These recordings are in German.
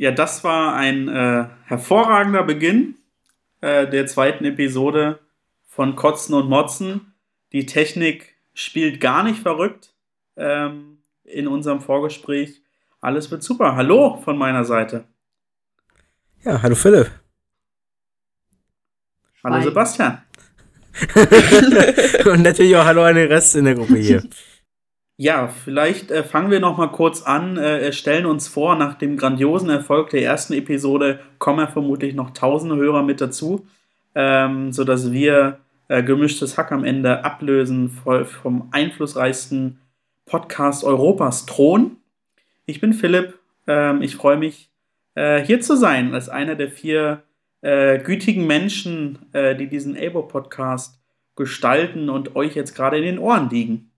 Ja, das war ein äh, hervorragender Beginn äh, der zweiten Episode von Kotzen und Motzen. Die Technik spielt gar nicht verrückt ähm, in unserem Vorgespräch. Alles wird super. Hallo von meiner Seite. Ja, hallo Philipp. Hallo Hi. Sebastian. und natürlich auch hallo an den Rest in der Gruppe hier. Ja, vielleicht äh, fangen wir noch mal kurz an, äh, stellen uns vor, nach dem grandiosen Erfolg der ersten Episode kommen ja vermutlich noch tausende Hörer mit dazu, ähm, sodass wir äh, gemischtes Hack am Ende ablösen vom einflussreichsten Podcast Europas Thron. Ich bin Philipp, ähm, ich freue mich, äh, hier zu sein, als einer der vier äh, gütigen Menschen, äh, die diesen Abo-Podcast gestalten und euch jetzt gerade in den Ohren liegen.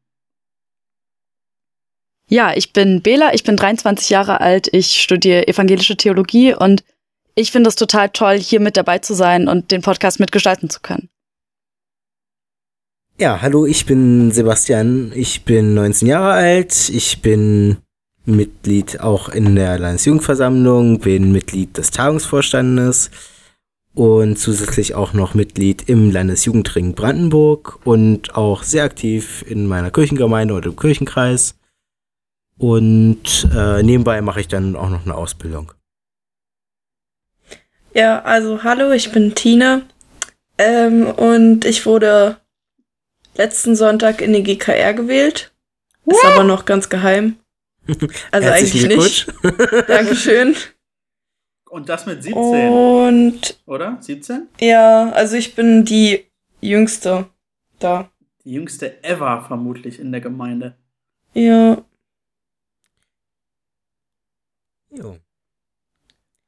Ja, ich bin Bela, ich bin 23 Jahre alt, ich studiere evangelische Theologie und ich finde es total toll, hier mit dabei zu sein und den Podcast mitgestalten zu können. Ja, hallo, ich bin Sebastian, ich bin 19 Jahre alt, ich bin Mitglied auch in der Landesjugendversammlung, bin Mitglied des Tagungsvorstandes und zusätzlich auch noch Mitglied im Landesjugendring Brandenburg und auch sehr aktiv in meiner Kirchengemeinde und im Kirchenkreis. Und äh, nebenbei mache ich dann auch noch eine Ausbildung. Ja, also hallo, ich bin Tine. Ähm, und ich wurde letzten Sonntag in die GKR gewählt. Ist aber noch ganz geheim. Also eigentlich nicht. Dankeschön. Und das mit 17. Und. Oder? 17? Ja, also ich bin die jüngste da. Die jüngste ever vermutlich in der Gemeinde. Ja. Jo.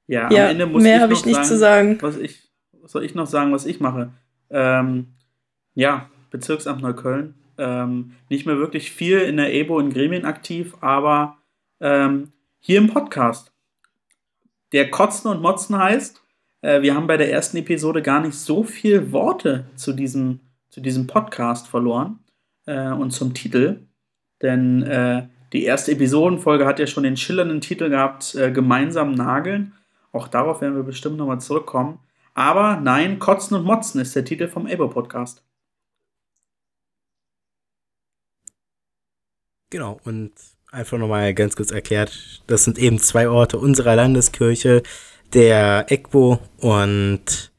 Ja, ja, am Ende muss mehr habe ich nicht sagen, zu sagen. Was ich, was soll ich noch sagen, was ich mache? Ähm, ja, Bezirksamt Neukölln. Ähm, nicht mehr wirklich viel in der EBO in Gremien aktiv, aber ähm, hier im Podcast. Der Kotzen und Motzen heißt, äh, wir haben bei der ersten Episode gar nicht so viel Worte zu diesem, zu diesem Podcast verloren äh, und zum Titel. Denn äh, die erste Episodenfolge hat ja schon den schillernden Titel gehabt, äh, Gemeinsam nageln. Auch darauf werden wir bestimmt nochmal zurückkommen. Aber nein, Kotzen und Motzen ist der Titel vom Abo-Podcast. Genau, und einfach nochmal ganz kurz erklärt, das sind eben zwei Orte unserer Landeskirche, der EGBO und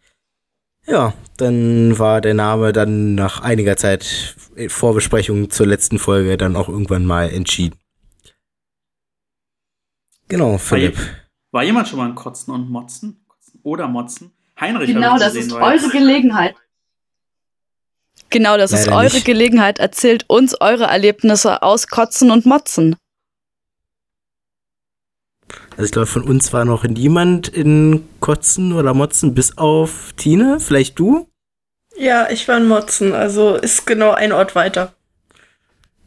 ja, dann war der Name dann nach einiger Zeit Vorbesprechung zur letzten Folge dann auch irgendwann mal entschieden. Genau, Philipp. War, war jemand schon mal ein Kotzen und Motzen? Oder Motzen? Heinrich. Genau, das ist eure Gelegenheit. Genau, das Leider ist eure nicht. Gelegenheit. Erzählt uns eure Erlebnisse aus Kotzen und Motzen. Also ich glaube, von uns war noch niemand in Kotzen oder Motzen, bis auf Tine. Vielleicht du? Ja, ich war in Motzen, also ist genau ein Ort weiter.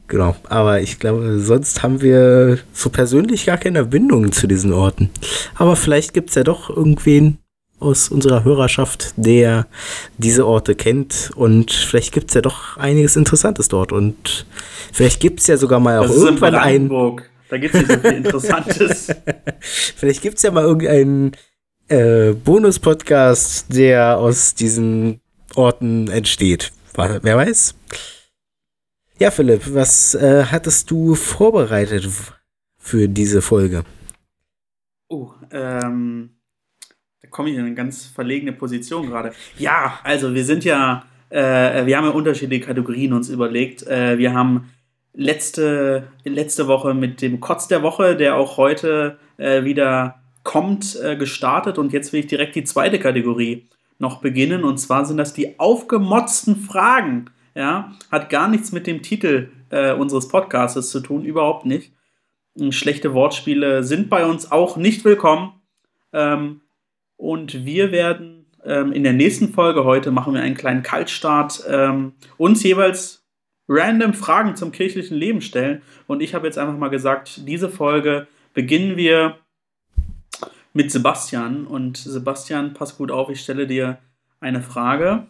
Genau, aber ich glaube, sonst haben wir so persönlich gar keine Bindungen zu diesen Orten. Aber vielleicht gibt es ja doch irgendwen aus unserer Hörerschaft, der diese Orte kennt und vielleicht gibt es ja doch einiges Interessantes dort und vielleicht gibt es ja sogar mal auch irgendwann ein... Da gibt es nicht so viel Interessantes. vielleicht gibt es ja mal irgendeinen äh, Bonus-Podcast, der aus diesen Orten entsteht. Wer weiß? Ja, Philipp, was äh, hattest du vorbereitet für diese Folge? Oh, ähm, da komme ich in eine ganz verlegene Position gerade. Ja, also wir sind ja, äh, wir haben ja unterschiedliche Kategorien uns überlegt. Äh, wir haben letzte, letzte Woche mit dem Kotz der Woche, der auch heute äh, wieder kommt, äh, gestartet und jetzt will ich direkt die zweite Kategorie noch beginnen und zwar sind das die aufgemotzten Fragen ja, hat gar nichts mit dem Titel äh, unseres Podcasts zu tun, überhaupt nicht. Schlechte Wortspiele sind bei uns auch nicht willkommen. Ähm, und wir werden ähm, in der nächsten Folge heute machen wir einen kleinen Kaltstart, ähm, uns jeweils random Fragen zum kirchlichen Leben stellen. Und ich habe jetzt einfach mal gesagt, diese Folge beginnen wir mit Sebastian. Und Sebastian, pass gut auf, ich stelle dir eine Frage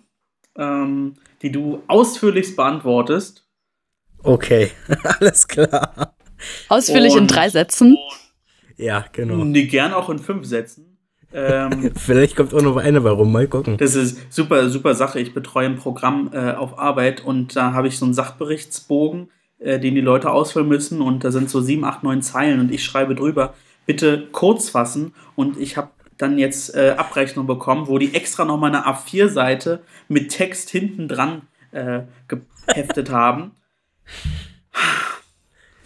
ähm, die du ausführlichst beantwortest. Okay, alles klar. Ausführlich und, in drei Sätzen. Ja, genau. Nee, gern auch in fünf Sätzen. Ähm, Vielleicht kommt auch noch eine warum, mal gucken. Das ist super, super Sache. Ich betreue ein Programm äh, auf Arbeit und da habe ich so einen Sachberichtsbogen, äh, den die Leute ausfüllen müssen und da sind so sieben, acht, neun Zeilen und ich schreibe drüber, bitte kurz fassen und ich habe dann jetzt äh, Abrechnung bekommen, wo die extra nochmal eine A4-Seite mit Text hinten dran äh, geheftet haben.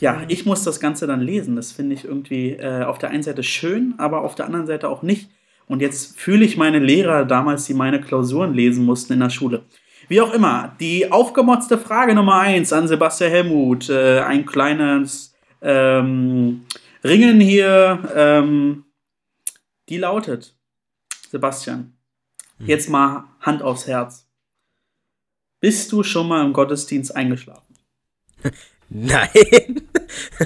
Ja, ich muss das Ganze dann lesen. Das finde ich irgendwie äh, auf der einen Seite schön, aber auf der anderen Seite auch nicht. Und jetzt fühle ich meine Lehrer damals, die meine Klausuren lesen mussten in der Schule. Wie auch immer, die aufgemotzte Frage Nummer eins an Sebastian Helmut. Äh, ein kleines ähm, Ringen hier. Ähm, die lautet, Sebastian, hm. jetzt mal Hand aufs Herz. Bist du schon mal im Gottesdienst eingeschlafen? Nein.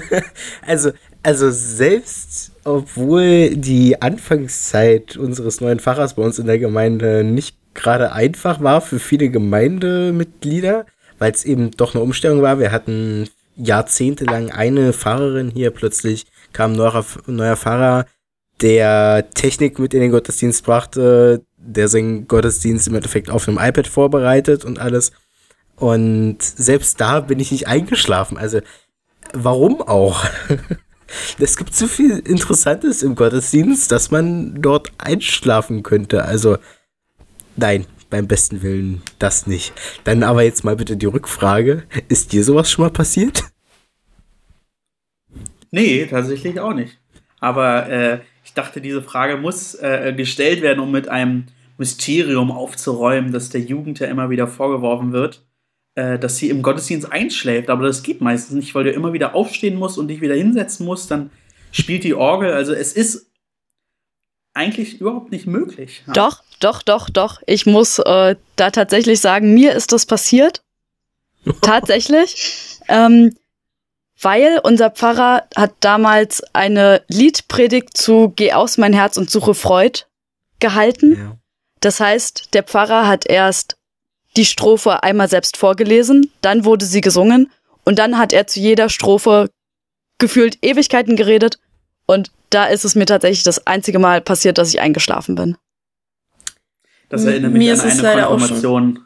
also, also selbst obwohl die Anfangszeit unseres neuen Pfarrers bei uns in der Gemeinde nicht gerade einfach war für viele Gemeindemitglieder, weil es eben doch eine Umstellung war. Wir hatten jahrzehntelang eine Pfarrerin hier, plötzlich kam ein neuer, neuer Pfarrer, der Technik mit in den Gottesdienst brachte, der seinen Gottesdienst im Endeffekt auf einem iPad vorbereitet und alles. Und selbst da bin ich nicht eingeschlafen. Also, warum auch? Es gibt so viel Interessantes im Gottesdienst, dass man dort einschlafen könnte. Also, nein, beim besten Willen das nicht. Dann aber jetzt mal bitte die Rückfrage. Ist dir sowas schon mal passiert? Nee, tatsächlich auch nicht. Aber äh, dachte, diese Frage muss äh, gestellt werden, um mit einem Mysterium aufzuräumen, das der Jugend ja immer wieder vorgeworfen wird äh, dass sie im Gottesdienst einschläft. Aber das geht meistens nicht, weil du immer wieder aufstehen musst und dich wieder hinsetzen musst. Dann spielt die Orgel. Also es ist eigentlich überhaupt nicht möglich. Ja. Doch, doch, doch, doch. Ich muss äh, da tatsächlich sagen, mir ist das passiert. tatsächlich. Ähm, weil unser Pfarrer hat damals eine Liedpredigt zu Geh aus mein Herz und suche Freud gehalten. Ja. Das heißt, der Pfarrer hat erst die Strophe einmal selbst vorgelesen, dann wurde sie gesungen und dann hat er zu jeder Strophe gefühlt Ewigkeiten geredet und da ist es mir tatsächlich das einzige Mal passiert, dass ich eingeschlafen bin. Das erinnert mich mir an ist eine Konfirmation.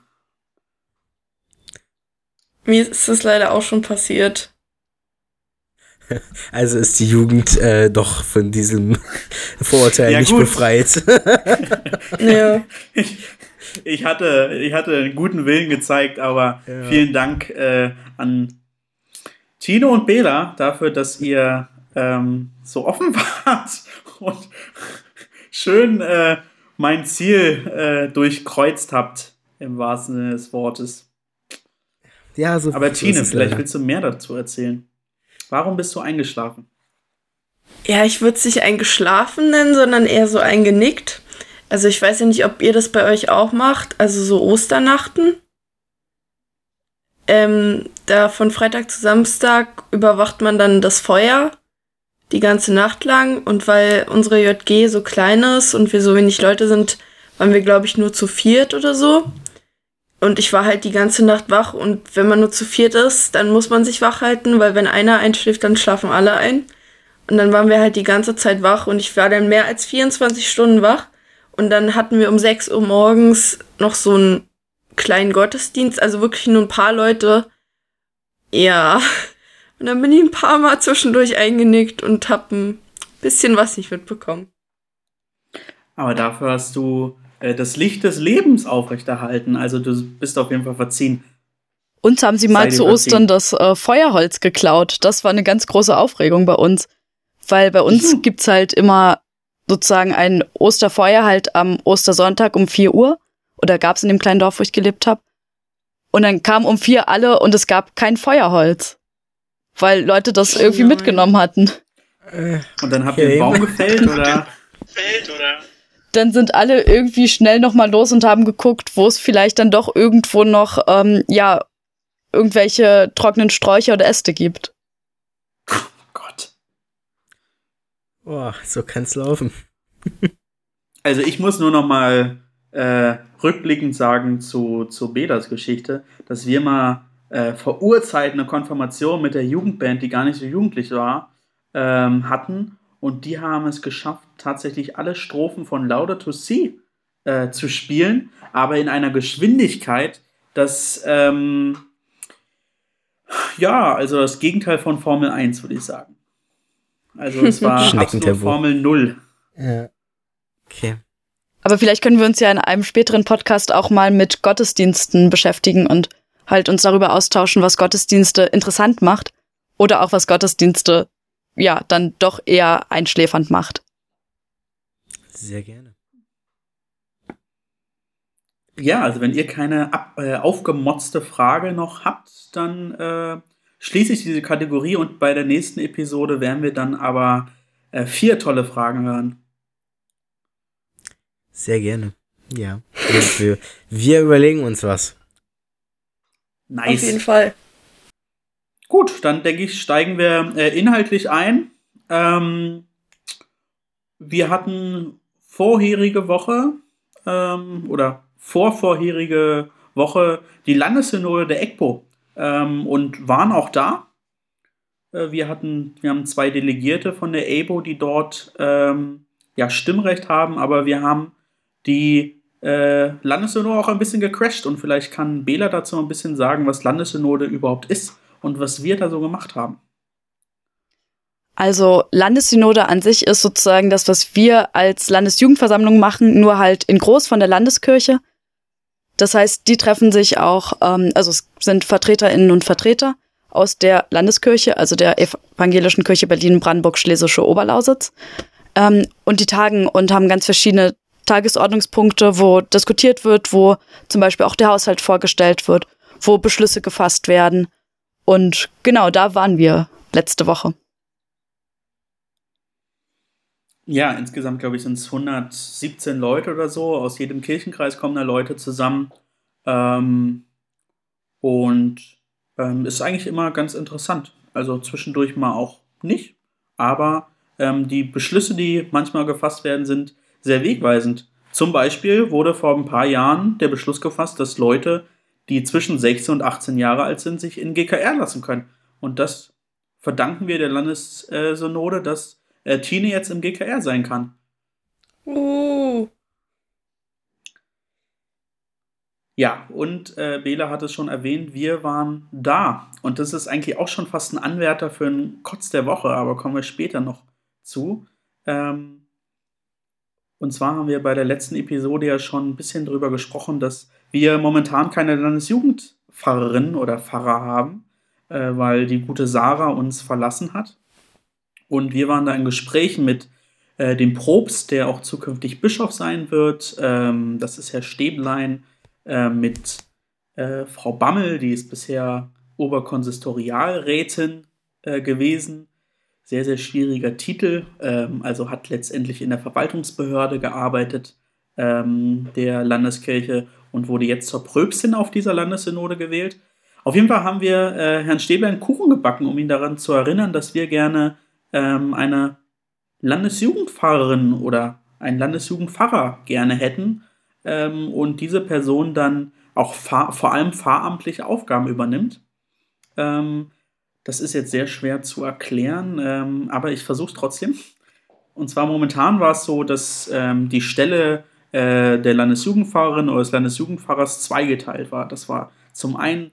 Mir ist es leider auch schon passiert. Also ist die Jugend äh, doch von diesem Vorurteil ja, nicht gut. befreit. ja. ich hatte, ich hatte einen guten Willen gezeigt, aber ja. vielen Dank äh, an Tino und Bela dafür, dass ihr ähm, so offen wart und schön äh, mein Ziel äh, durchkreuzt habt, im wahrsten Sinne des Wortes. Ja, so Aber Tine, vielleicht willst du mehr dazu erzählen. Warum bist du eingeschlafen? Ja, ich würde es nicht eingeschlafen nennen, sondern eher so eingenickt. Also ich weiß ja nicht, ob ihr das bei euch auch macht, also so Osternachten. Ähm, da von Freitag zu Samstag überwacht man dann das Feuer die ganze Nacht lang und weil unsere JG so klein ist und wir so wenig Leute sind, waren wir glaube ich nur zu viert oder so. Und ich war halt die ganze Nacht wach und wenn man nur zu viert ist, dann muss man sich wach halten, weil wenn einer einschläft, dann schlafen alle ein. Und dann waren wir halt die ganze Zeit wach und ich war dann mehr als 24 Stunden wach. Und dann hatten wir um 6 Uhr morgens noch so einen kleinen Gottesdienst, also wirklich nur ein paar Leute. Ja. Und dann bin ich ein paar Mal zwischendurch eingenickt und hab ein bisschen was nicht mitbekommen. Aber dafür hast du äh, das Licht des Lebens aufrechterhalten. Also du bist auf jeden Fall verziehen. Uns haben sie mal zu Ostern das äh, Feuerholz geklaut. Das war eine ganz große Aufregung bei uns. Weil bei uns mhm. gibt's halt immer sozusagen ein Osterfeuer halt am Ostersonntag um 4 Uhr. Oder gab es in dem kleinen Dorf, wo ich gelebt habe. Und dann kamen um vier alle und es gab kein Feuerholz. Weil Leute das irgendwie Nein. mitgenommen hatten. Und dann habt ihr einen Baum gefällt oder? Gefällt oder? Dann sind alle irgendwie schnell nochmal los und haben geguckt, wo es vielleicht dann doch irgendwo noch, ähm, ja, irgendwelche trockenen Sträucher oder Äste gibt. Boah, so kann's laufen. also ich muss nur noch mal äh, rückblickend sagen zu, zu Bedas Geschichte, dass wir mal äh, vor Urzeiten eine Konfirmation mit der Jugendband, die gar nicht so jugendlich war, ähm, hatten. Und die haben es geschafft, tatsächlich alle Strophen von Lauder to See äh, zu spielen, aber in einer Geschwindigkeit, dass ähm, ja, also das Gegenteil von Formel 1, würde ich sagen. Also es war absolut Formel 0. Ja. Okay. Aber vielleicht können wir uns ja in einem späteren Podcast auch mal mit Gottesdiensten beschäftigen und halt uns darüber austauschen, was Gottesdienste interessant macht oder auch was Gottesdienste ja dann doch eher einschläfernd macht. Sehr gerne. Ja, also wenn ihr keine ab, äh, aufgemotzte Frage noch habt, dann äh, schließe ich diese Kategorie und bei der nächsten Episode werden wir dann aber äh, vier tolle Fragen hören. Sehr gerne. Ja. wir, wir überlegen uns was. Nice. Auf jeden Fall. Gut, dann denke ich, steigen wir äh, inhaltlich ein. Ähm, wir hatten vorherige Woche ähm, oder vorvorherige Woche die Landessynode der EGPO ähm, und waren auch da. Äh, wir hatten, wir haben zwei Delegierte von der EBO, die dort ähm, ja Stimmrecht haben, aber wir haben die äh, Landessynode auch ein bisschen gecrashed und vielleicht kann Bela dazu ein bisschen sagen, was Landessynode überhaupt ist und was wir da so gemacht haben. Also Landessynode an sich ist sozusagen das, was wir als Landesjugendversammlung machen, nur halt in groß von der Landeskirche. Das heißt, die treffen sich auch, ähm, also es sind Vertreterinnen und Vertreter aus der Landeskirche, also der Evangelischen Kirche Berlin-Brandenburg-Schlesische Oberlausitz. Ähm, und die tagen und haben ganz verschiedene Tagesordnungspunkte, wo diskutiert wird, wo zum Beispiel auch der Haushalt vorgestellt wird, wo Beschlüsse gefasst werden. Und genau da waren wir letzte Woche. Ja, insgesamt glaube ich sind es 117 Leute oder so. Aus jedem Kirchenkreis kommen da Leute zusammen. Ähm, und ähm, ist eigentlich immer ganz interessant. Also zwischendurch mal auch nicht. Aber ähm, die Beschlüsse, die manchmal gefasst werden, sind sehr wegweisend. Zum Beispiel wurde vor ein paar Jahren der Beschluss gefasst, dass Leute, die zwischen 16 und 18 Jahre alt sind, sich in GKR lassen können. Und das verdanken wir der Landessynode, dass äh, Tine jetzt im GKR sein kann. Uh. Ja, und äh, Bela hat es schon erwähnt, wir waren da. Und das ist eigentlich auch schon fast ein Anwärter für einen Kotz der Woche, aber kommen wir später noch zu. Ähm, und zwar haben wir bei der letzten Episode ja schon ein bisschen drüber gesprochen, dass wir momentan keine Landesjugendpfarrerin oder Pfarrer haben, äh, weil die gute Sarah uns verlassen hat. Und wir waren da in Gesprächen mit äh, dem Probst, der auch zukünftig Bischof sein wird. Ähm, das ist Herr Stäblein äh, mit äh, Frau Bammel, die ist bisher Oberkonsistorialrätin äh, gewesen sehr, sehr schwieriger Titel. Ähm, also hat letztendlich in der Verwaltungsbehörde gearbeitet ähm, der Landeskirche und wurde jetzt zur Pröbstin auf dieser Landessynode gewählt. Auf jeden Fall haben wir äh, Herrn Stäbler einen Kuchen gebacken, um ihn daran zu erinnern, dass wir gerne ähm, eine Landesjugendfahrerin oder einen Landesjugendpfarrer gerne hätten ähm, und diese Person dann auch vor allem fahramtliche Aufgaben übernimmt. Ähm, das ist jetzt sehr schwer zu erklären, ähm, aber ich versuche es trotzdem. Und zwar momentan war es so, dass ähm, die Stelle äh, der Landesjugendfahrerin oder des Landesjugendfahrers zweigeteilt war. Das war zum einen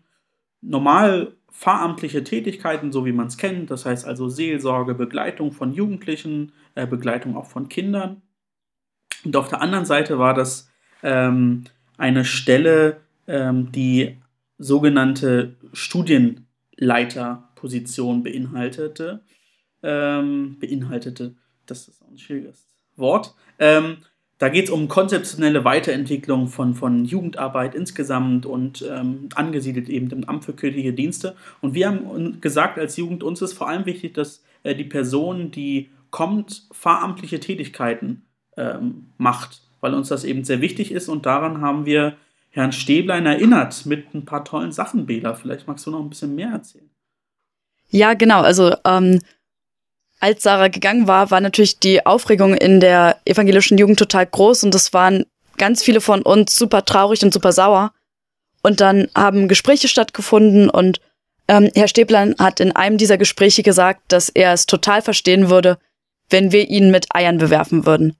normal fahramtliche Tätigkeiten, so wie man es kennt, das heißt also Seelsorge, Begleitung von Jugendlichen, äh, Begleitung auch von Kindern. Und auf der anderen Seite war das ähm, eine Stelle, ähm, die sogenannte Studienleiter Position beinhaltete. Ähm, beinhaltete, das ist ein schwieriges Wort. Da geht es um konzeptionelle Weiterentwicklung von, von Jugendarbeit insgesamt und ähm, angesiedelt eben im Amt für kirchliche Dienste. Und wir haben gesagt als Jugend, uns ist vor allem wichtig, dass äh, die Person, die kommt, fahramtliche Tätigkeiten ähm, macht, weil uns das eben sehr wichtig ist und daran haben wir Herrn Stäblein erinnert mit ein paar tollen Sachen, Bela. Vielleicht magst du noch ein bisschen mehr erzählen. Ja, genau. Also ähm, als Sarah gegangen war, war natürlich die Aufregung in der evangelischen Jugend total groß und es waren ganz viele von uns super traurig und super sauer. Und dann haben Gespräche stattgefunden und ähm, Herr Stäblein hat in einem dieser Gespräche gesagt, dass er es total verstehen würde, wenn wir ihn mit Eiern bewerfen würden.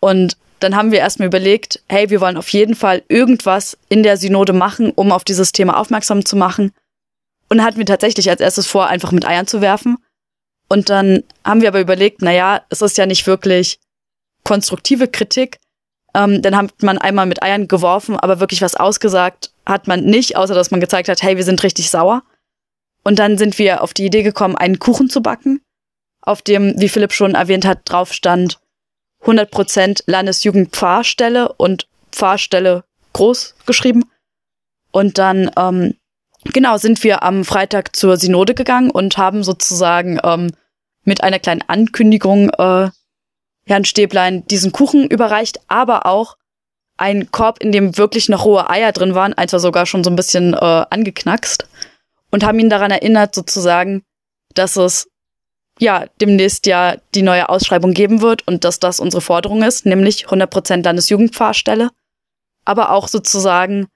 Und dann haben wir erstmal überlegt, hey, wir wollen auf jeden Fall irgendwas in der Synode machen, um auf dieses Thema aufmerksam zu machen. Und hatten wir tatsächlich als erstes vor, einfach mit Eiern zu werfen. Und dann haben wir aber überlegt, naja, es ist ja nicht wirklich konstruktive Kritik. Ähm, dann hat man einmal mit Eiern geworfen, aber wirklich was ausgesagt hat man nicht, außer dass man gezeigt hat, hey, wir sind richtig sauer. Und dann sind wir auf die Idee gekommen, einen Kuchen zu backen, auf dem, wie Philipp schon erwähnt hat, drauf stand 100% Landesjugendpfarrstelle und Pfarrstelle groß geschrieben. Und dann, ähm, genau, sind wir am Freitag zur Synode gegangen und haben sozusagen ähm, mit einer kleinen Ankündigung äh, Herrn Stäblein diesen Kuchen überreicht, aber auch einen Korb, in dem wirklich noch rohe Eier drin waren, eins war sogar schon so ein bisschen äh, angeknackst. Und haben ihn daran erinnert, sozusagen, dass es ja demnächst ja die neue Ausschreibung geben wird und dass das unsere Forderung ist, nämlich 100% Landesjugendpfarrstelle, aber auch sozusagen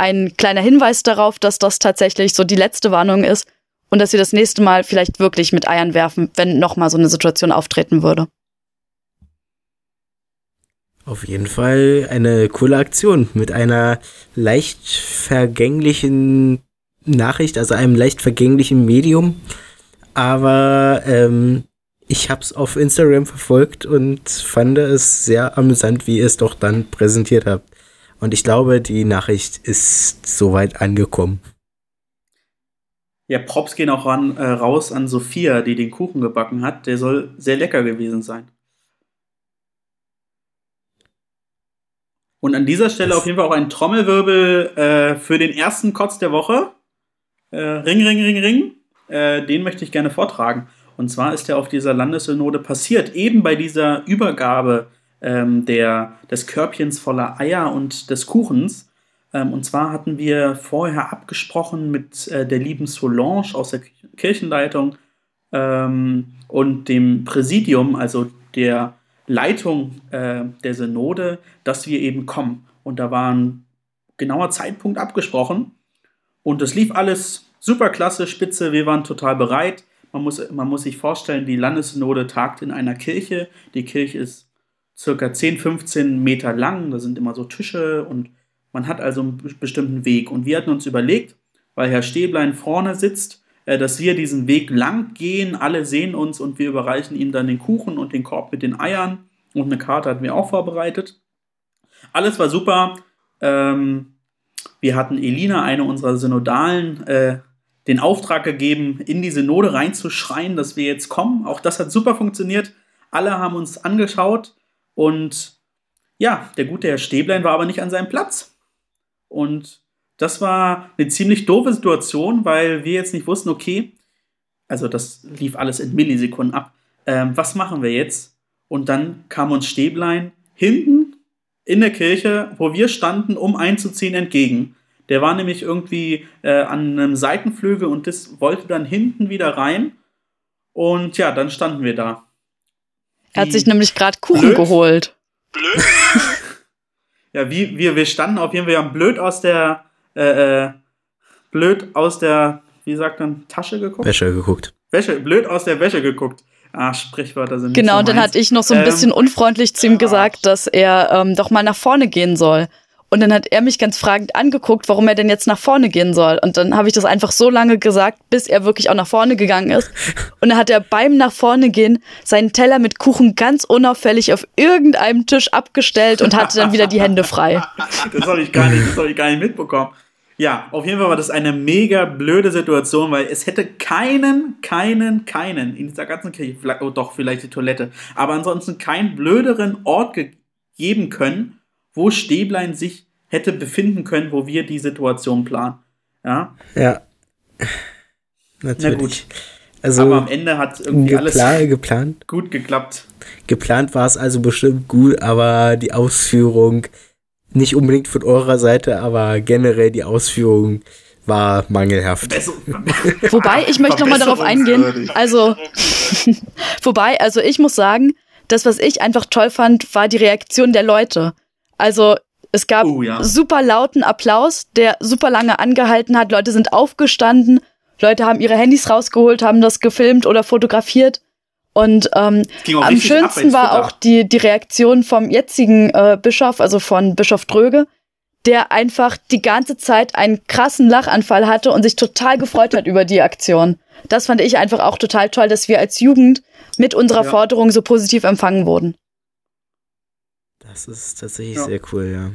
ein kleiner Hinweis darauf, dass das tatsächlich so die letzte Warnung ist und dass wir das nächste Mal vielleicht wirklich mit Eiern werfen, wenn nochmal so eine Situation auftreten würde. Auf jeden Fall eine coole Aktion mit einer leicht vergänglichen Nachricht, also einem leicht vergänglichen Medium. Aber ähm, ich habe es auf Instagram verfolgt und fand es sehr amüsant, wie ihr es doch dann präsentiert habt. Und ich glaube, die Nachricht ist soweit angekommen. Ja, Props gehen auch ran, äh, raus an Sophia, die den Kuchen gebacken hat. Der soll sehr lecker gewesen sein. Und an dieser Stelle auf jeden Fall auch ein Trommelwirbel äh, für den ersten Kotz der Woche. Äh, ring, ring, ring, ring. Äh, den möchte ich gerne vortragen. Und zwar ist er auf dieser Landessynode passiert, eben bei dieser Übergabe ähm, der, des Körbchens voller Eier und des Kuchens. Ähm, und zwar hatten wir vorher abgesprochen mit äh, der lieben Solange aus der Kirchenleitung ähm, und dem Präsidium, also der Leitung äh, der Synode, dass wir eben kommen. Und da war ein genauer Zeitpunkt abgesprochen. Und das lief alles super klasse, spitze. Wir waren total bereit. Man muss, man muss sich vorstellen, die Landessynode tagt in einer Kirche. Die Kirche ist circa 10, 15 Meter lang. Da sind immer so Tische und man hat also einen bestimmten Weg. Und wir hatten uns überlegt, weil Herr Stäblein vorne sitzt, äh, dass wir diesen Weg lang gehen. Alle sehen uns und wir überreichen ihm dann den Kuchen und den Korb mit den Eiern. Und eine Karte hatten wir auch vorbereitet. Alles war super. Ähm, wir hatten Elina, eine unserer Synodalen, äh, den Auftrag gegeben, in die Synode reinzuschreien, dass wir jetzt kommen. Auch das hat super funktioniert. Alle haben uns angeschaut und ja, der gute Herr Stäblein war aber nicht an seinem Platz. Und das war eine ziemlich doofe Situation, weil wir jetzt nicht wussten, okay, also das lief alles in Millisekunden ab. Ähm, was machen wir jetzt? Und dann kam uns Stäblein hinten in der Kirche, wo wir standen, um einzuziehen, entgegen. Der war nämlich irgendwie äh, an einem Seitenflügel und das wollte dann hinten wieder rein. Und ja, dann standen wir da. Er hat sich nämlich gerade Kuchen blöd, geholt. Blöd. ja, wie, wir, wir standen auf jeden Fall, wir haben blöd aus der, äh, äh, blöd aus der, wie sagt man, Tasche geguckt? Wäsche geguckt. Wäsche, blöd aus der Wäsche geguckt. Ah, Sprichwörter sind Genau, so und dann hatte ich noch so ein bisschen ähm, unfreundlich zu ihm gesagt, dass er ähm, doch mal nach vorne gehen soll. Und dann hat er mich ganz fragend angeguckt, warum er denn jetzt nach vorne gehen soll. Und dann habe ich das einfach so lange gesagt, bis er wirklich auch nach vorne gegangen ist. Und dann hat er beim nach vorne gehen seinen Teller mit Kuchen ganz unauffällig auf irgendeinem Tisch abgestellt und hatte dann wieder die Hände frei. das habe ich, gar nicht, hab ich gar nicht mitbekommen. Ja, auf jeden Fall war das eine mega blöde Situation, weil es hätte keinen, keinen, keinen in dieser ganzen Kirche, oh doch, vielleicht die Toilette, aber ansonsten keinen blöderen Ort geben können, wo Stäblein sich hätte befinden können, wo wir die Situation planen. Ja. Ja. Natürlich. Na gut. Also Aber am Ende hat irgendwie geplan, alles geplant. gut geklappt. Geplant war es also bestimmt gut, aber die Ausführung nicht unbedingt von eurer Seite, aber generell die Ausführung war mangelhaft. Wobei, ich möchte nochmal darauf eingehen. Also, wobei, also ich muss sagen, das, was ich einfach toll fand, war die Reaktion der Leute. Also es gab oh, ja. super lauten Applaus, der super lange angehalten hat. Leute sind aufgestanden, Leute haben ihre Handys rausgeholt, haben das gefilmt oder fotografiert. Und ähm, am schönsten war auch die, die Reaktion vom jetzigen äh, Bischof, also von Bischof Dröge, der einfach die ganze Zeit einen krassen Lachanfall hatte und sich total gefreut hat über die Aktion. Das fand ich einfach auch total toll, dass wir als Jugend mit unserer ja. Forderung so positiv empfangen wurden. Das ist tatsächlich ja. sehr cool, ja.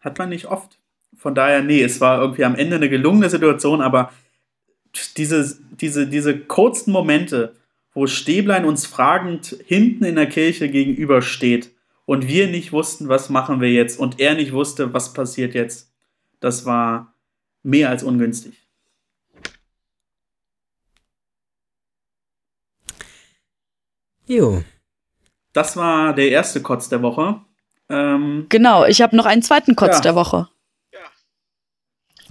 Hat man nicht oft. Von daher, nee, es war irgendwie am Ende eine gelungene Situation, aber diese, diese, diese kurzen Momente, wo Stäblein uns fragend hinten in der Kirche gegenübersteht und wir nicht wussten, was machen wir jetzt und er nicht wusste, was passiert jetzt, das war mehr als ungünstig. Jo. Das war der erste Kotz der Woche. Ähm, genau, ich habe noch einen zweiten Kotz ja. der Woche.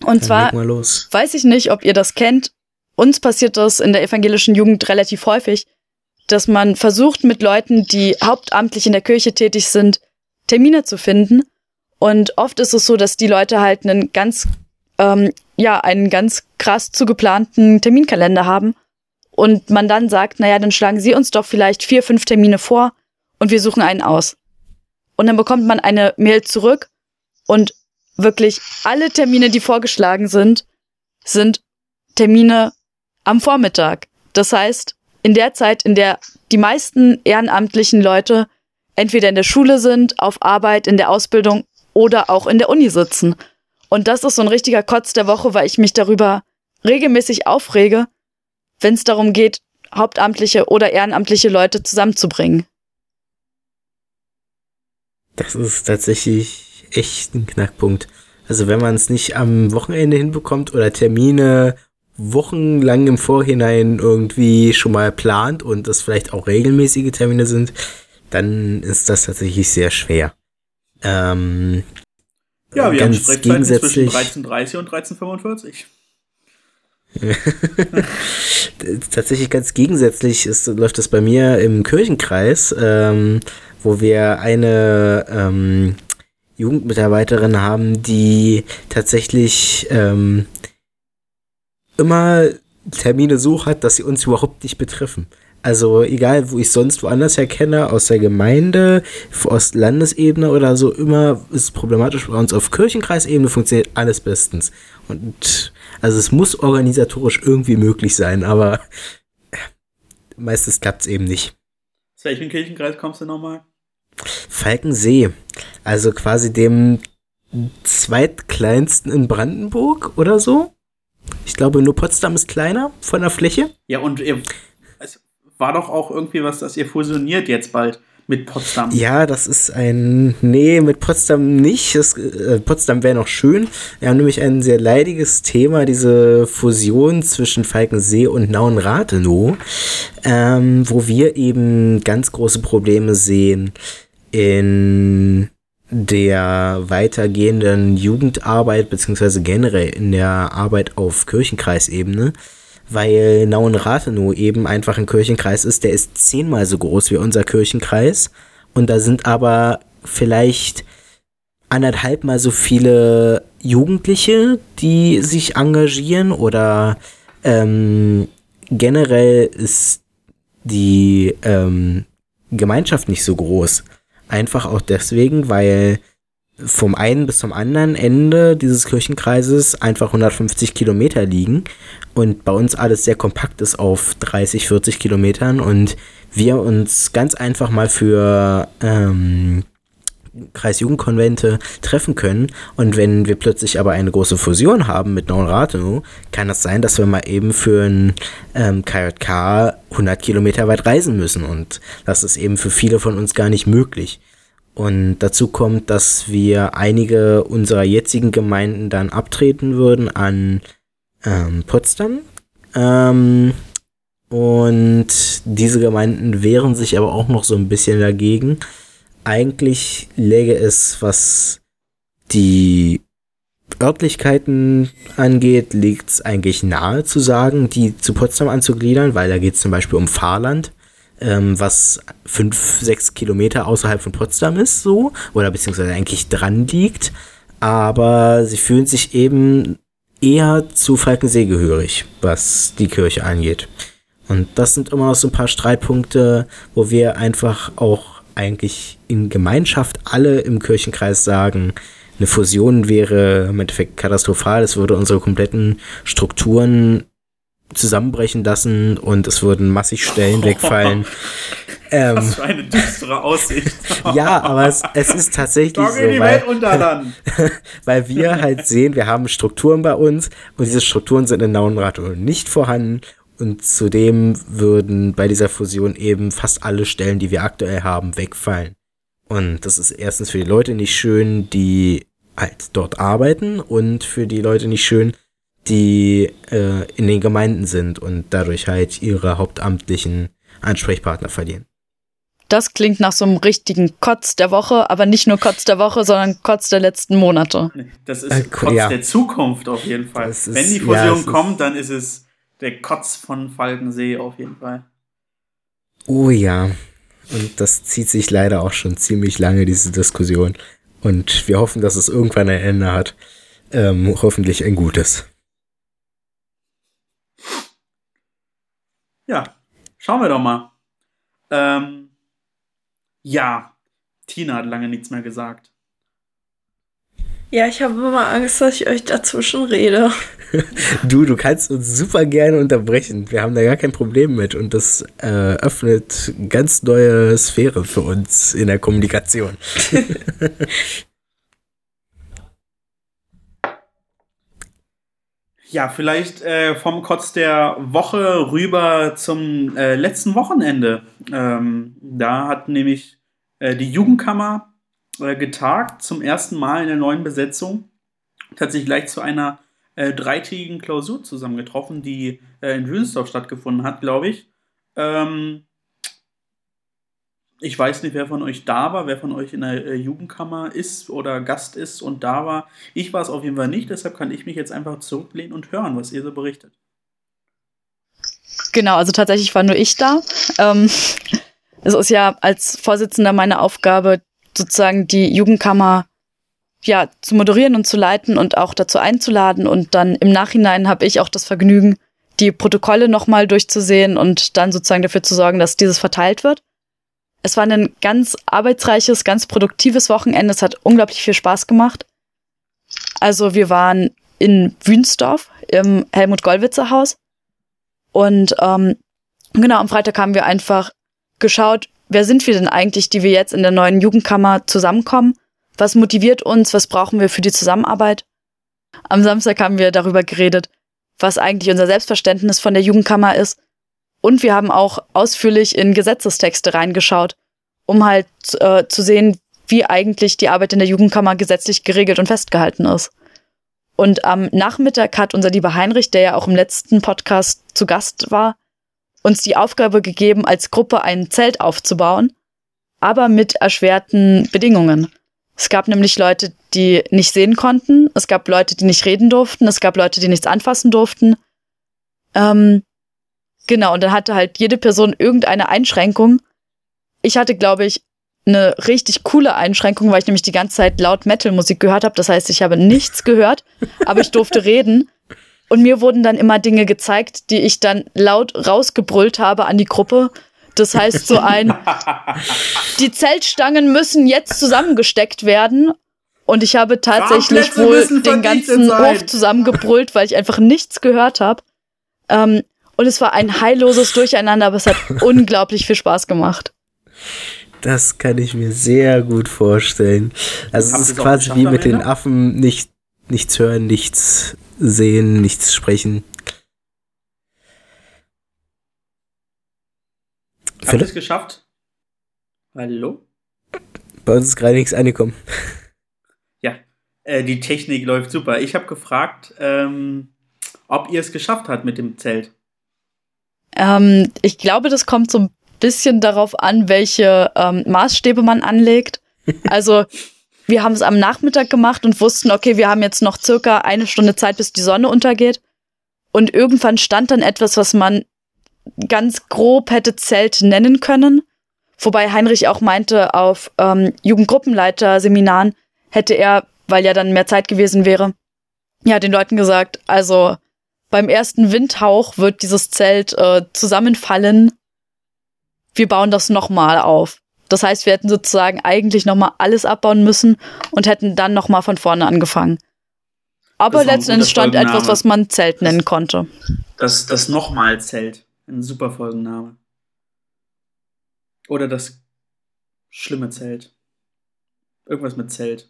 Und zwar weiß ich nicht, ob ihr das kennt. Uns passiert das in der evangelischen Jugend relativ häufig, dass man versucht, mit Leuten, die hauptamtlich in der Kirche tätig sind, Termine zu finden. Und oft ist es so, dass die Leute halt einen ganz, ähm, ja, einen ganz krass zugeplanten Terminkalender haben. Und man dann sagt, naja, dann schlagen Sie uns doch vielleicht vier, fünf Termine vor und wir suchen einen aus. Und dann bekommt man eine Mail zurück und wirklich alle Termine, die vorgeschlagen sind, sind Termine am Vormittag. Das heißt, in der Zeit, in der die meisten ehrenamtlichen Leute entweder in der Schule sind, auf Arbeit, in der Ausbildung oder auch in der Uni sitzen. Und das ist so ein richtiger Kotz der Woche, weil ich mich darüber regelmäßig aufrege, wenn es darum geht, hauptamtliche oder ehrenamtliche Leute zusammenzubringen. Das ist tatsächlich echt ein Knackpunkt. Also wenn man es nicht am Wochenende hinbekommt oder Termine wochenlang im Vorhinein irgendwie schon mal plant und das vielleicht auch regelmäßige Termine sind, dann ist das tatsächlich sehr schwer. Ähm, ja, wir haben gegensätzlich zwischen 13.30 und 13.45. tatsächlich ganz gegensätzlich ist, läuft das bei mir im Kirchenkreis, ähm, wo wir eine ähm, Jugendmitarbeiterin haben, die tatsächlich ähm, immer Termine so hat, dass sie uns überhaupt nicht betreffen. Also egal, wo ich sonst woanders herkenne, aus der Gemeinde, aus Landesebene oder so, immer ist es problematisch. Bei uns auf Kirchenkreisebene funktioniert alles bestens. Und also es muss organisatorisch irgendwie möglich sein, aber meistens klappt es eben nicht. Aus welchem Kirchenkreis kommst du nochmal? Falkensee. Also quasi dem zweitkleinsten in Brandenburg oder so. Ich glaube, nur Potsdam ist kleiner von der Fläche. Ja, und ihr, es war doch auch irgendwie was, dass ihr fusioniert jetzt bald mit Potsdam. Ja, das ist ein. Nee, mit Potsdam nicht. Das, äh, Potsdam wäre noch schön. Wir haben nämlich ein sehr leidiges Thema, diese Fusion zwischen Falkensee und Nauen-Rathenow, ähm, wo wir eben ganz große Probleme sehen in der weitergehenden Jugendarbeit beziehungsweise generell in der Arbeit auf Kirchenkreisebene, weil Nauen-Rathenow eben einfach ein Kirchenkreis ist, der ist zehnmal so groß wie unser Kirchenkreis und da sind aber vielleicht anderthalb mal so viele Jugendliche, die sich engagieren oder ähm, generell ist die ähm, Gemeinschaft nicht so groß. Einfach auch deswegen, weil vom einen bis zum anderen Ende dieses Kirchenkreises einfach 150 Kilometer liegen und bei uns alles sehr kompakt ist auf 30, 40 Kilometern und wir uns ganz einfach mal für ähm, Kreisjugendkonvente treffen können. Und wenn wir plötzlich aber eine große Fusion haben mit Neuen kann es sein, dass wir mal eben für ein ähm, KJK 100 Kilometer weit reisen müssen. Und das ist eben für viele von uns gar nicht möglich. Und dazu kommt, dass wir einige unserer jetzigen Gemeinden dann abtreten würden an ähm, Potsdam. Ähm, und diese Gemeinden wehren sich aber auch noch so ein bisschen dagegen eigentlich läge es, was die Örtlichkeiten angeht, liegt es eigentlich nahe zu sagen, die zu Potsdam anzugliedern, weil da geht es zum Beispiel um Fahrland, ähm, was fünf, sechs Kilometer außerhalb von Potsdam ist, so, oder beziehungsweise eigentlich dran liegt. Aber sie fühlen sich eben eher zu Falkensee gehörig, was die Kirche angeht. Und das sind immer noch so ein paar Streitpunkte, wo wir einfach auch eigentlich in Gemeinschaft alle im Kirchenkreis sagen, eine Fusion wäre im Endeffekt katastrophal. Es würde unsere kompletten Strukturen zusammenbrechen lassen und es würden massig Stellen wegfallen. Ähm, Was für eine düstere Aussicht. ja, aber es, es ist tatsächlich so, weil, weil wir halt sehen, wir haben Strukturen bei uns und diese Strukturen sind in Naunrato nicht vorhanden und zudem würden bei dieser Fusion eben fast alle Stellen, die wir aktuell haben, wegfallen. Und das ist erstens für die Leute nicht schön, die halt dort arbeiten und für die Leute nicht schön, die äh, in den Gemeinden sind und dadurch halt ihre hauptamtlichen Ansprechpartner verlieren. Das klingt nach so einem richtigen Kotz der Woche, aber nicht nur Kotz der Woche, sondern Kotz der letzten Monate. Das ist äh, Kotz ja. der Zukunft auf jeden Fall. Ist, Wenn die Fusion ja, kommt, dann ist es der Kotz von Falkensee auf jeden Fall. Oh ja. Und das zieht sich leider auch schon ziemlich lange, diese Diskussion. Und wir hoffen, dass es irgendwann ein Ende hat. Ähm, hoffentlich ein gutes. Ja, schauen wir doch mal. Ähm, ja, Tina hat lange nichts mehr gesagt. Ja, ich habe immer Angst, dass ich euch dazwischen rede. du, du kannst uns super gerne unterbrechen. Wir haben da gar kein Problem mit und das äh, öffnet ganz neue Sphäre für uns in der Kommunikation. Ja, vielleicht äh, vom Kotz der Woche rüber zum äh, letzten Wochenende. Ähm, da hat nämlich äh, die Jugendkammer äh, getagt, zum ersten Mal in der neuen Besetzung. Hat sich gleich zu einer äh, dreitägigen Klausur zusammengetroffen, die äh, in Wünsdorf stattgefunden hat, glaube ich. Ähm, ich weiß nicht, wer von euch da war, wer von euch in der äh, Jugendkammer ist oder Gast ist und da war. Ich war es auf jeden Fall nicht, deshalb kann ich mich jetzt einfach zurücklehnen und hören, was ihr so berichtet. Genau, also tatsächlich war nur ich da. Ähm, es ist ja als Vorsitzender meine Aufgabe, sozusagen die Jugendkammer ja zu moderieren und zu leiten und auch dazu einzuladen. Und dann im Nachhinein habe ich auch das Vergnügen, die Protokolle nochmal durchzusehen und dann sozusagen dafür zu sorgen, dass dieses verteilt wird. Es war ein ganz arbeitsreiches, ganz produktives Wochenende. Es hat unglaublich viel Spaß gemacht. Also wir waren in Wünsdorf im Helmut Gollwitzer Haus. Und ähm, genau, am Freitag haben wir einfach geschaut, wer sind wir denn eigentlich, die wir jetzt in der neuen Jugendkammer zusammenkommen? Was motiviert uns? Was brauchen wir für die Zusammenarbeit? Am Samstag haben wir darüber geredet, was eigentlich unser Selbstverständnis von der Jugendkammer ist und wir haben auch ausführlich in Gesetzestexte reingeschaut, um halt äh, zu sehen, wie eigentlich die Arbeit in der Jugendkammer gesetzlich geregelt und festgehalten ist. Und am Nachmittag hat unser lieber Heinrich, der ja auch im letzten Podcast zu Gast war, uns die Aufgabe gegeben, als Gruppe ein Zelt aufzubauen, aber mit erschwerten Bedingungen. Es gab nämlich Leute, die nicht sehen konnten, es gab Leute, die nicht reden durften, es gab Leute, die nichts anfassen durften. Ähm, Genau, und dann hatte halt jede Person irgendeine Einschränkung. Ich hatte, glaube ich, eine richtig coole Einschränkung, weil ich nämlich die ganze Zeit laut Metal-Musik gehört habe. Das heißt, ich habe nichts gehört, aber ich durfte reden. Und mir wurden dann immer Dinge gezeigt, die ich dann laut rausgebrüllt habe an die Gruppe. Das heißt, so ein, die Zeltstangen müssen jetzt zusammengesteckt werden. Und ich habe tatsächlich wohl den ganzen Hof zusammengebrüllt, weil ich einfach nichts gehört habe. Ähm, und es war ein heilloses Durcheinander, aber es hat unglaublich viel Spaß gemacht. Das kann ich mir sehr gut vorstellen. Also Habt es ist quasi wie mit den Affen nicht, nichts hören, nichts sehen, nichts sprechen. Habt ihr es geschafft? Hallo? Bei uns ist gerade nichts angekommen. Ja, äh, die Technik läuft super. Ich habe gefragt, ähm, ob ihr es geschafft habt mit dem Zelt. Ähm, ich glaube, das kommt so ein bisschen darauf an, welche ähm, Maßstäbe man anlegt. Also wir haben es am Nachmittag gemacht und wussten, okay, wir haben jetzt noch circa eine Stunde Zeit, bis die Sonne untergeht. Und irgendwann stand dann etwas, was man ganz grob hätte Zelt nennen können. Wobei Heinrich auch meinte, auf ähm, Jugendgruppenleiter-Seminaren hätte er, weil ja dann mehr Zeit gewesen wäre, ja, den Leuten gesagt, also beim ersten Windhauch wird dieses Zelt äh, zusammenfallen. Wir bauen das nochmal auf. Das heißt, wir hätten sozusagen eigentlich nochmal alles abbauen müssen und hätten dann nochmal von vorne angefangen. Aber letzten Endes stand etwas, was man Zelt nennen konnte. Das, das nochmal Zelt. Ein super Folgenname. Oder das schlimme Zelt. Irgendwas mit Zelt.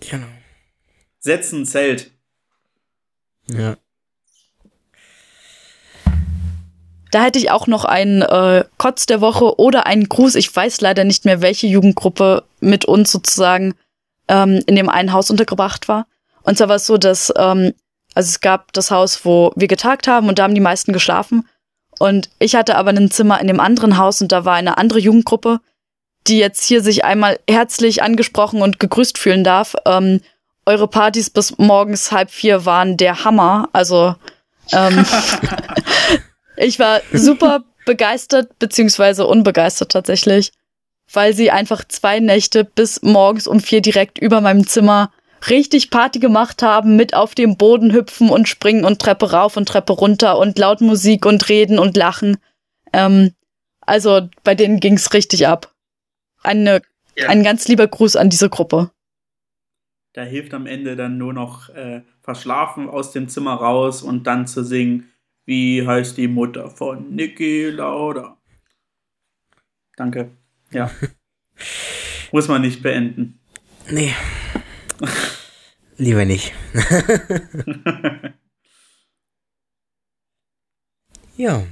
Genau. Setzen Zelt. Ja. Da hätte ich auch noch einen äh, Kotz der Woche oder einen Gruß. Ich weiß leider nicht mehr, welche Jugendgruppe mit uns sozusagen ähm, in dem einen Haus untergebracht war. Und zwar war es so, dass ähm, also es gab das Haus, wo wir getagt haben und da haben die meisten geschlafen. Und ich hatte aber ein Zimmer in dem anderen Haus und da war eine andere Jugendgruppe, die jetzt hier sich einmal herzlich angesprochen und gegrüßt fühlen darf. Ähm, eure Partys bis morgens halb vier waren der Hammer. Also ähm, Ich war super begeistert, beziehungsweise unbegeistert tatsächlich, weil sie einfach zwei Nächte bis morgens um vier direkt über meinem Zimmer richtig Party gemacht haben, mit auf dem Boden hüpfen und springen und Treppe rauf und Treppe runter und laut Musik und reden und lachen. Ähm, also bei denen ging's richtig ab. Eine, ja. Ein ganz lieber Gruß an diese Gruppe. Da hilft am Ende dann nur noch äh, verschlafen aus dem Zimmer raus und dann zu singen, wie heißt die Mutter von Niki Lauda? Danke. Ja. Muss man nicht beenden. Nee. Lieber nicht. ja.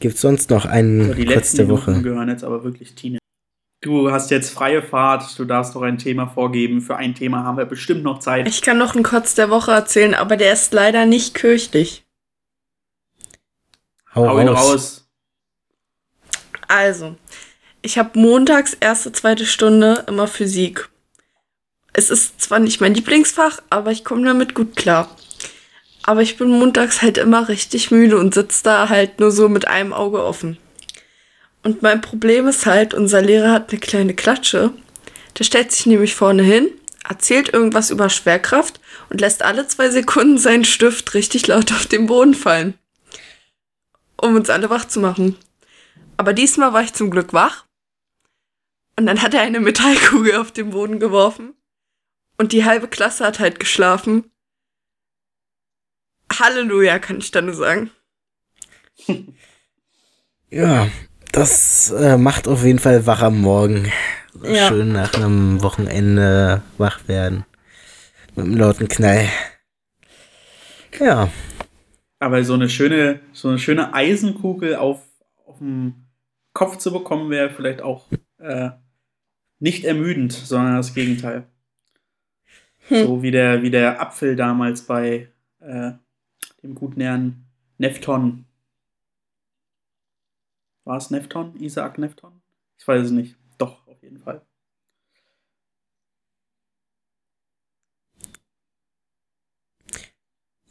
Gibt es sonst noch einen so, die Kurz der Woche? Minuten gehören jetzt aber wirklich Tine. Du hast jetzt freie Fahrt, du darfst doch ein Thema vorgeben. Für ein Thema haben wir bestimmt noch Zeit. Ich kann noch einen Kotz der Woche erzählen, aber der ist leider nicht kirchlich. Hau, Hau ihn raus. Also, ich habe montags erste, zweite Stunde immer Physik. Es ist zwar nicht mein Lieblingsfach, aber ich komme damit gut klar. Aber ich bin montags halt immer richtig müde und sitze da halt nur so mit einem Auge offen. Und mein Problem ist halt, unser Lehrer hat eine kleine Klatsche. Der stellt sich nämlich vorne hin, erzählt irgendwas über Schwerkraft und lässt alle zwei Sekunden seinen Stift richtig laut auf den Boden fallen um uns alle wach zu machen. Aber diesmal war ich zum Glück wach. Und dann hat er eine Metallkugel auf den Boden geworfen. Und die halbe Klasse hat halt geschlafen. Halleluja, kann ich da nur sagen. Ja, das äh, macht auf jeden Fall wach am Morgen. Ja. Schön nach einem Wochenende wach werden. Mit einem lauten Knall. Ja. Aber so eine schöne, so eine schöne Eisenkugel auf, auf dem Kopf zu bekommen, wäre vielleicht auch äh, nicht ermüdend, sondern das Gegenteil. Hm. So wie der, wie der Apfel damals bei äh, dem guten Herrn Nefton. War es Nefton? Isaac Nefton? Ich weiß es nicht. Doch, auf jeden Fall.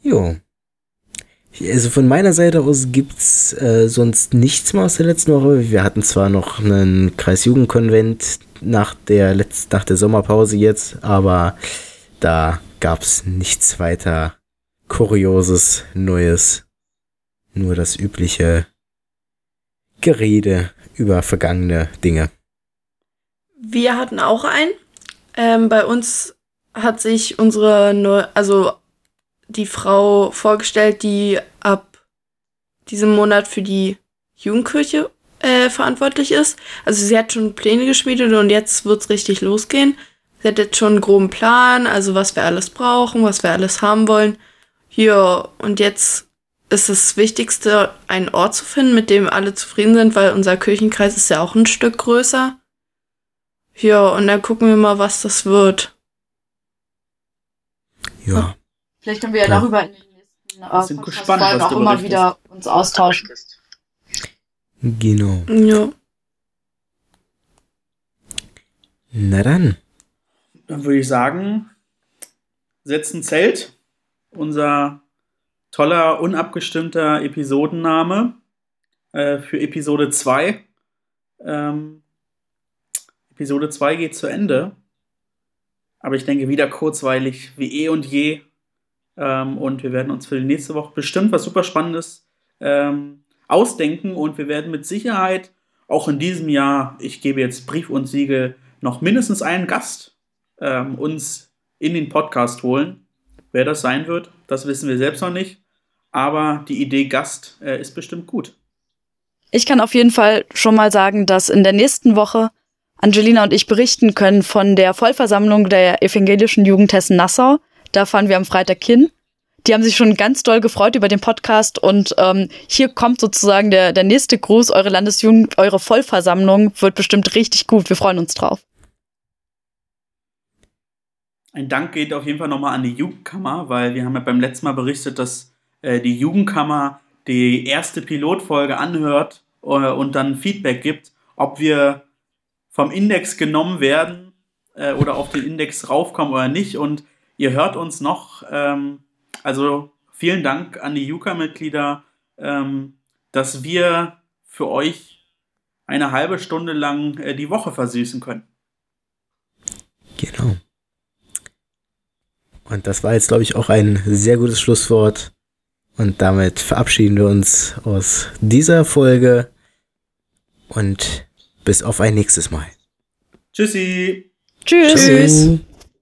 Jo. Also von meiner Seite aus gibt's äh, sonst nichts mehr aus der letzten Woche. Wir hatten zwar noch einen Kreisjugendkonvent nach der Letz nach der Sommerpause jetzt, aber da gab's nichts weiter Kurioses, Neues. Nur das übliche Gerede über vergangene Dinge. Wir hatten auch einen. Ähm, bei uns hat sich unsere, Neu also die Frau vorgestellt, die ab diesem Monat für die Jugendkirche äh, verantwortlich ist. Also sie hat schon Pläne geschmiedet und jetzt wird's richtig losgehen. Sie hat jetzt schon einen groben Plan, also was wir alles brauchen, was wir alles haben wollen. Ja, und jetzt ist das Wichtigste, einen Ort zu finden, mit dem alle zufrieden sind, weil unser Kirchenkreis ist ja auch ein Stück größer. Ja, und dann gucken wir mal, was das wird. Ja. Vielleicht können wir ja, ja. darüber in den nächsten äh, sind gespannt, was auch immer wieder uns austauschen. Genau. Ja. Na dann. Dann würde ich sagen, setzen Zelt. Unser toller, unabgestimmter Episodenname äh, für Episode 2. Ähm, Episode 2 geht zu Ende. aber ich denke wieder kurzweilig wie eh und je. Ähm, und wir werden uns für die nächste Woche bestimmt was super Spannendes ähm, ausdenken und wir werden mit Sicherheit auch in diesem Jahr, ich gebe jetzt Brief und Siegel, noch mindestens einen Gast ähm, uns in den Podcast holen. Wer das sein wird, das wissen wir selbst noch nicht. Aber die Idee Gast äh, ist bestimmt gut. Ich kann auf jeden Fall schon mal sagen, dass in der nächsten Woche Angelina und ich berichten können von der Vollversammlung der evangelischen Jugend Hessen-Nassau. Da fahren wir am Freitag hin. Die haben sich schon ganz doll gefreut über den Podcast und ähm, hier kommt sozusagen der, der nächste Gruß. Eure Landesjugend, eure Vollversammlung wird bestimmt richtig gut. Wir freuen uns drauf. Ein Dank geht auf jeden Fall nochmal an die Jugendkammer, weil wir haben ja beim letzten Mal berichtet, dass äh, die Jugendkammer die erste Pilotfolge anhört äh, und dann Feedback gibt, ob wir vom Index genommen werden äh, oder auf den Index raufkommen oder nicht. Und ihr hört uns noch. Ähm, also vielen Dank an die Juka-Mitglieder, ähm, dass wir für euch eine halbe Stunde lang äh, die Woche versüßen können. Genau. Und das war jetzt, glaube ich, auch ein sehr gutes Schlusswort. Und damit verabschieden wir uns aus dieser Folge und bis auf ein nächstes Mal. Tschüssi. Tschüss. Tschüss.